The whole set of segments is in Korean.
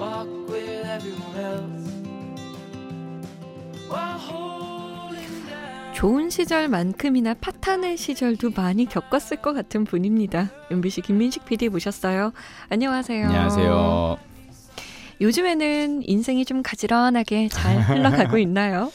walk with everyone else while holding down. 좋은 시절만큼이나 파탄의 시절도 많이 겪었을 것 같은 분입니다. MBC 김민식 PD 모셨어요. 안녕하세요. 안녕하세요. 요즘에는 인생이 좀 가지런하게 잘 흘러가고 있나요?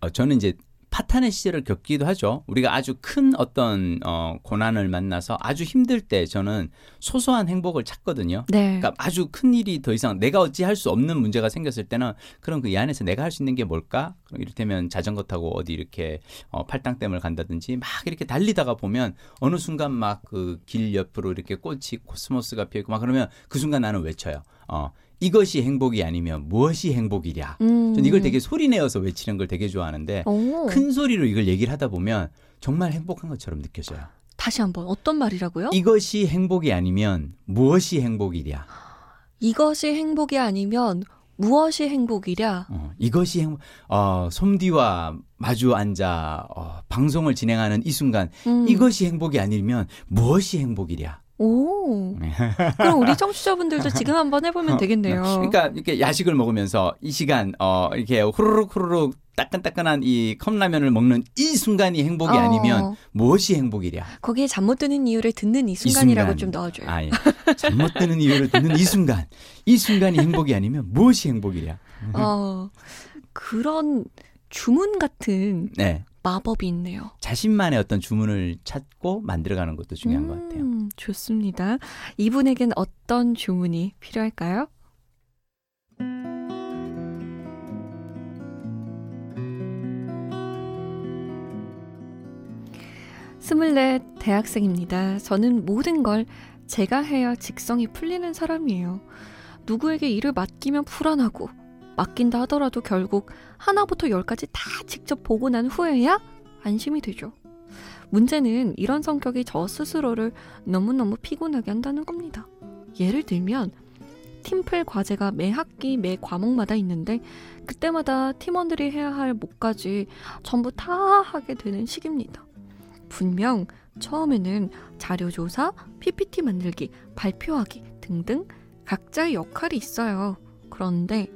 어, 저는 이제 파탄의 시절을 겪기도 하죠. 우리가 아주 큰 어떤 어, 고난을 만나서 아주 힘들 때 저는 소소한 행복을 찾거든요. 네. 그러니까 아주 큰 일이 더 이상 내가 어찌 할 수 없는 문제가 생겼을 때는 그럼 그 이 안에서 내가 할 수 있는 게 뭘까? 그럼 이를테면 자전거 타고 어디 이렇게 어, 팔당댐을 간다든지 막 이렇게 달리다가 보면 어느 순간 막 그 길 옆으로 이렇게 꽃이 코스모스가 피어 있고 막 그러면 그 순간 나는 외쳐요. 어, 이것이 행복이 아니면 무엇이 행복이랴. 음. 전 이걸 되게 소리 내어서 외치는 걸 되게 좋아하는데 오, 큰 소리로 이걸 얘기를 하다 보면 정말 행복한 것처럼 느껴져요. 다시 한번 어떤 말이라고요? 이것이 행복이 아니면 무엇이 행복이랴. 이것이 행복이 아니면 무엇이 행복이랴? 어, 이것이 행복. 어, 솜디와 마주 앉아 어, 방송을 진행하는 이 순간 음. 이것이 행복이 아니면 무엇이 행복이랴. 오. 그럼 우리 청취자분들도 지금 한번 해보면 되겠네요. 그러니까 이렇게 야식을 먹으면서 이 시간 어 이렇게 후루룩 후루룩 따끈따끈한 이 컵라면을 먹는 이 순간이 행복이 어. 아니면 무엇이 행복이랴. 거기에 잠 못 드는 이유를 듣는 이 순간이라고 순간. 좀 넣어줘요. 아, 예. 잘못 드는 이유를 듣는 이 순간. 이 순간이 행복이 아니면 무엇이 행복이랴. 어, 그런 주문 같은 네. 마법이 있네요. 자신만의 어떤 주문을 찾고 만들어가는 것도 중요한 것 같아요. 음, 좋습니다. 이분에겐 어떤 주문이 필요할까요? 스물넷 대학생입니다. 저는 모든 걸 제가 해야 직성이 풀리는 사람이에요. 누구에게 일을 맡기면 불안하고 맡긴다 하더라도 결국 하나부터 열까지 다 직접 보고 난 후에야 안심이 되죠. 문제는 이런 성격이 저 스스로를 너무너무 피곤하게 한다는 겁니다. 예를 들면 팀플 과제가 매 학기 매 과목마다 있는데 그때마다 팀원들이 해야 할 몫까지 전부 다 하게 되는 시기입니다. 분명 처음에는 자료 조사, PPT 만들기, 발표하기 등등 각자의 역할이 있어요. 그런데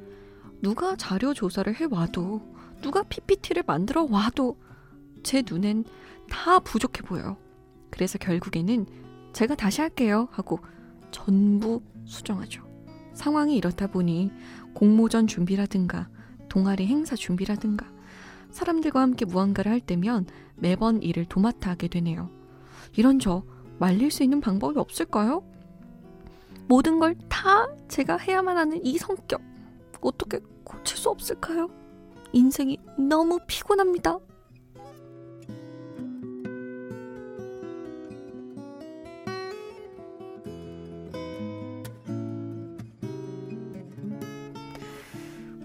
누가 자료 조사를 해와도 누가 PPT를 만들어 와도 제 눈엔 다 부족해 보여요. 그래서 결국에는 제가 다시 할게요 하고 전부 수정하죠. 상황이 이렇다 보니 공모전 준비라든가 동아리 행사 준비라든가 사람들과 함께 무언가를 할 때면 매번 일을 도맡아 하게 되네요. 이런 저 말릴 수 있는 방법이 없을까요? 모든 걸 다 제가 해야만 하는 이 성격 어떻게 고칠 수 없을까요? 인생이 너무 피곤합니다.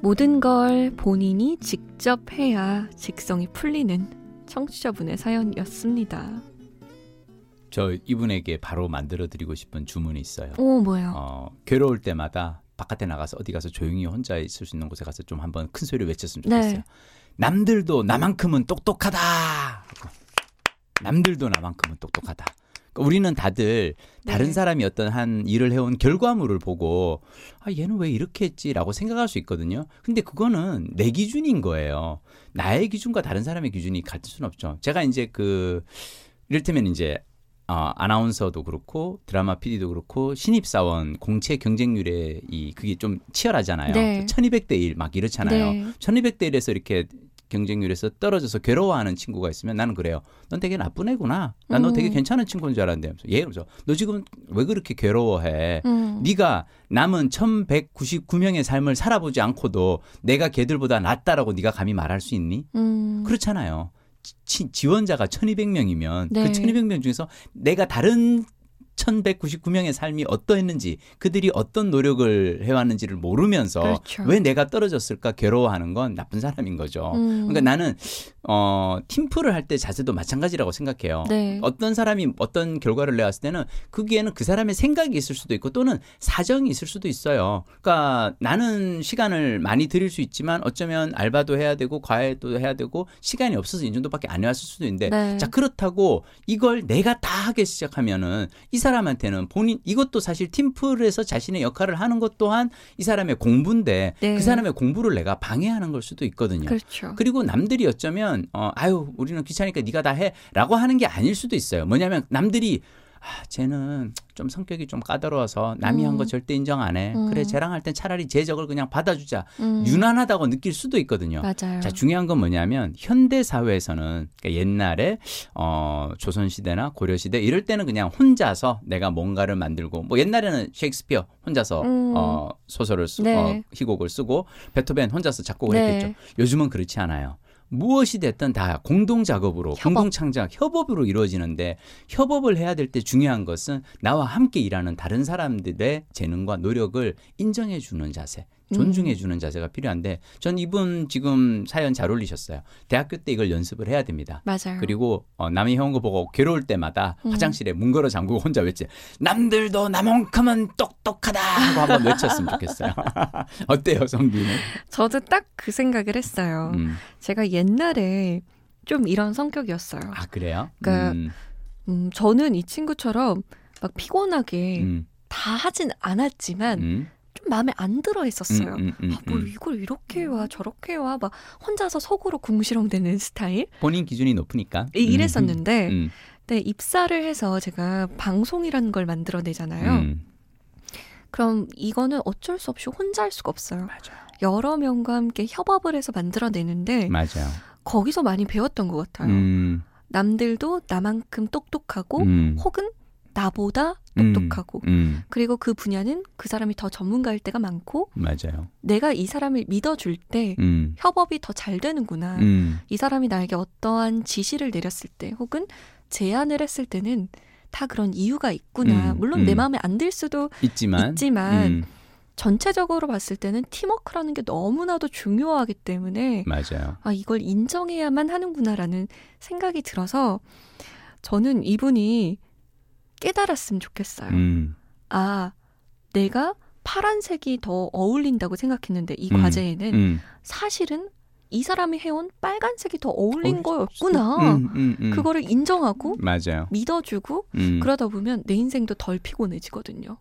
모든 걸 본인이 직접 해야 직성이 풀리는 청취자분의 사연이었습니다. 저 이분에게 바로 만들어 드리고 싶은 주문이 있어요. 오, 뭐요? 어, 괴로울 때마다 바깥에 나가서 어디 가서 조용히 혼자 있을 수 있는 곳에 가서 좀 한번 큰 소리로 외쳤으면 좋겠어요. 네. 남들도 나만큼은 똑똑하다. 남들도 나만큼은 똑똑하다. 그러니까 우리는 다들 다른 네. 사람이 어떤 한 일을 해온 결과물을 보고 아 얘는 왜 이렇게 했지라고 생각할 수 있거든요. 근데 그거는 내 기준인 거예요. 나의 기준과 다른 사람의 기준이 같을 수는 없죠. 제가 이제 그 이를테면 이제 어, 아나운서도 그렇고 드라마 PD도 그렇고 신입 사원 공채 경쟁률에 이 그게 좀 치열하잖아요. 네. 1200대 1 막 이렇잖아요. 네. 1200대 1에서 이렇게 경쟁률에서 떨어져서 괴로워하는 친구가 있으면 나는 그래요. 넌 되게 나쁜 애구나. 난너 음. 되게 괜찮은 친구인 줄 알았는데. 얘 그러죠. 너 지금 왜 그렇게 괴로워해? 음. 네가 남은 1199명의 삶을 살아보지 않고도 내가 걔들보다 낫다라고 네가 감히 말할 수 있니? 음. 그렇잖아요. 지, 지원자가 1200명이면 네. 그 1200명 중에서 내가 다른 1199명의 삶이 어떠했는지 그들이 어떤 노력을 해왔는지를 모르면서 그렇죠. 왜 내가 떨어졌을까 괴로워하는 건 나쁜 사람인 거죠. 음. 그러니까 나는 어 팀플을 할 때 자세도 마찬가지라고 생각해요. 네. 어떤 사람이 어떤 결과를 내왔을 때는 거기에는 그 사람의 생각이 있을 수도 있고 또는 사정이 있을 수도 있어요. 그러니까 나는 시간을 많이 들일 수 있지만 어쩌면 알바도 해야 되고 과외도 해야 되고 시간이 없어서 이 정도밖에 안 해왔을 수도 있는데 네. 자 그렇다고 이걸 내가 다 하기 시작하면은 이 사람한테는 본인 이것도 사실 팀플에서 자신의 역할을 하는 것 또한 이 사람의 공부인데 네. 그 사람의 공부를 내가 방해하는 걸 수도 있거든요. 그렇죠. 그리고 남들이 어쩌면 어 아유 우리는 귀찮으니까 네가 다 해라고 하는 게 아닐 수도 있어요. 뭐냐면 남들이 아 쟤는 좀 성격이 좀 까다로워서 남이 한거 음. 절대 인정 안 해. 음. 그래 쟤랑 할 땐 차라리 제 적을 그냥 받아주자. 음, 유난하다고 느낄 수도 있거든요. 맞아요. 자 중요한 건 뭐냐면 현대 사회에서는 그러니까 옛날에 어 조선 시대나 고려 시대 이럴 때는 그냥 혼자서 내가 뭔가를 만들고 뭐 옛날에는 셰익스피어 혼자서 음. 어 소설을 쓰, 네. 어, 희곡을 쓰고 베토벤 혼자서 작곡을 네. 했겠죠. 요즘은 그렇지 않아요. 무엇이 됐든 다 공동 작업으로 협업. 공동 창작 협업으로 이루어지는데 협업을 해야 될 때 중요한 것은 나와 함께 일하는 다른 사람들의 재능과 노력을 인정해 주는 자세, 존중해 주는 자세가 필요한데 전 이분 지금 사연 잘 올리셨어요. 대학교 때 이걸 연습을 해야 됩니다. 맞아요. 그리고 어, 남이 해온 거 보고 괴로울 때마다 음. 화장실에 문 걸어 잠그고 혼자 외치 남들도 나만큼은 똑똑하다 하고 한번 외쳤으면 좋겠어요. 어때요, 성비는? 저도 딱 그 생각을 했어요. 음. 제가 옛날에 좀 이런 성격이었어요. 아 그래요? 그러니까 음, 음, 저는 이 친구처럼 막 피곤하게 음, 다 하진 않았지만 음, 좀 마음에 안 들어 했었어요. 음, 음, 음, 아, 뭘 음. 이걸 이렇게 와 저렇게 와 막 혼자서 속으로 궁시렁대는 스타일 본인 기준이 높으니까 이- 이랬었는데 음, 네, 입사를 해서 제가 방송이라는 걸 만들어내잖아요. 음, 그럼 이거는 어쩔 수 없이 혼자 할 수가 없어요. 맞아요. 여러 명과 함께 협업을 해서 만들어내는데 맞아요. 거기서 많이 배웠던 것 같아요. 음, 남들도 나만큼 똑똑하고 음, 혹은 나보다 음, 똑똑하고 음, 그리고 그 분야는 그 사람이 더 전문가일 때가 많고 맞아요. 내가 이 사람을 믿어줄 때 음, 협업이 더 잘 되는구나. 음, 이 사람이 나에게 어떠한 지시를 내렸을 때 혹은 제안을 했을 때는 다 그런 이유가 있구나. 음, 물론 내 음. 마음에 안 들 수도 있지만, 있지만 음, 전체적으로 봤을 때는 팀워크라는 게 너무나도 중요하기 때문에 맞아요. 아 이걸 인정해야만 하는구나라는 생각이 들어서 저는 이분이 깨달았으면 좋겠어요. 음, 아 내가 파란색이 더 어울린다고 생각했는데 이 음, 과제에는 음. 사실은 이 사람이 해온 빨간색이 더 어울린 어울릴 거였구나. 음, 음, 음. 그거를 인정하고 맞아요. 믿어주고 음. 그러다 보면 내 인생도 덜 피곤해지거든요.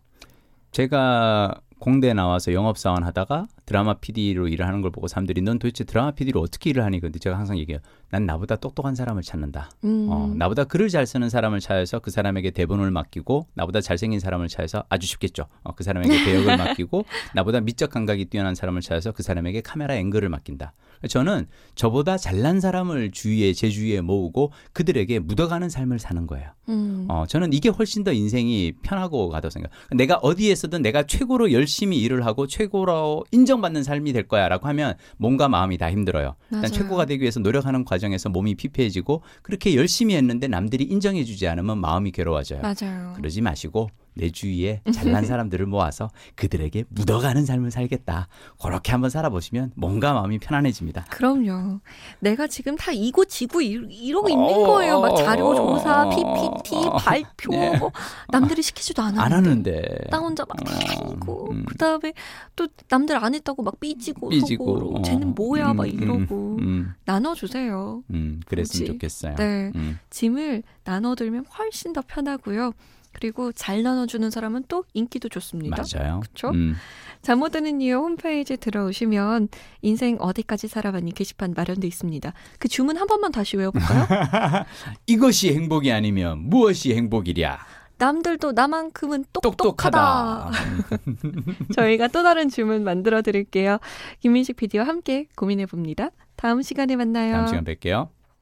제가 공대 나와서 영업사원 하다가 드라마 PD로 일을 하는 걸 보고 사람들이 넌 도대체 드라마 PD로 어떻게 일을 하니? 근데 제가 항상 얘기해요. 난 나보다 똑똑한 사람을 찾는다. 음, 어, 나보다 글을 잘 쓰는 사람을 찾아서 그 사람에게 대본을 맡기고 나보다 잘생긴 사람을 찾아서 아주 쉽겠죠. 어, 그 사람에게 배역을 맡기고 나보다 미적 감각이 뛰어난 사람을 찾아서 그 사람에게 카메라 앵글을 맡긴다. 저는 저보다 잘난 사람을 주위에 제 주위에 모으고 그들에게 묻어가는 삶을 사는 거예요. 음, 어, 저는 이게 훨씬 더 인생이 편하고 가다고 생각. 내가 어디에서든 내가 최고로 열심히 일을 하고 최고로 인정 받는 삶이 될 거야라고 하면 몸과 마음이 다 힘들어요. 일단 맞아요. 최고가 되기 위해서 노력하는 과정에서 몸이 피폐해지고 그렇게 열심히 했는데 남들이 인정해주지 않으면 마음이 괴로워져요. 맞아요. 그러지 마시고 내 주위에 잘난 사람들을 모아서 그들에게 묻어가는 삶을 살겠다. 그렇게 한번 살아보시면 몸과 마음이 편안해집니다. 그럼요. 내가 지금 다 이고 지고 이- 이러고 있는 어, 거예요. 막 자료 어, 조사, 어, PPT, 어, 발표, 네. 뭐 남들이 시키지도 않았는데. 안 하는데. 나 혼자 막 어, 이고 음. 그다음에 또 남들 안 했다고 막 삐지고, 삐지고. 어. 쟤는 뭐야 막 음, 이러고 음, 나눠주세요. 음, 그랬으면 그렇지. 좋겠어요. 네. 음. 짐을 나눠들면 훨씬 더 편하고요. 그리고 잘 나눠주는 사람은 또 인기도 좋습니다. 맞아요. 그쵸? 음. 잠못 드는 이유 홈페이지 들어오시면 인생 어디까지 살아봤니 게시판 마련돼 있습니다. 그 주문 한 번만 다시 외워볼까요? 이것이 행복이 아니면 무엇이 행복이랴? 남들도 나만큼은 똑똑하다. 똑똑하다. 저희가 또 다른 주문 만들어 드릴게요. 김민식 PD와 함께 고민해 봅니다. 다음 시간에 만나요. 다음 시간 뵐게요.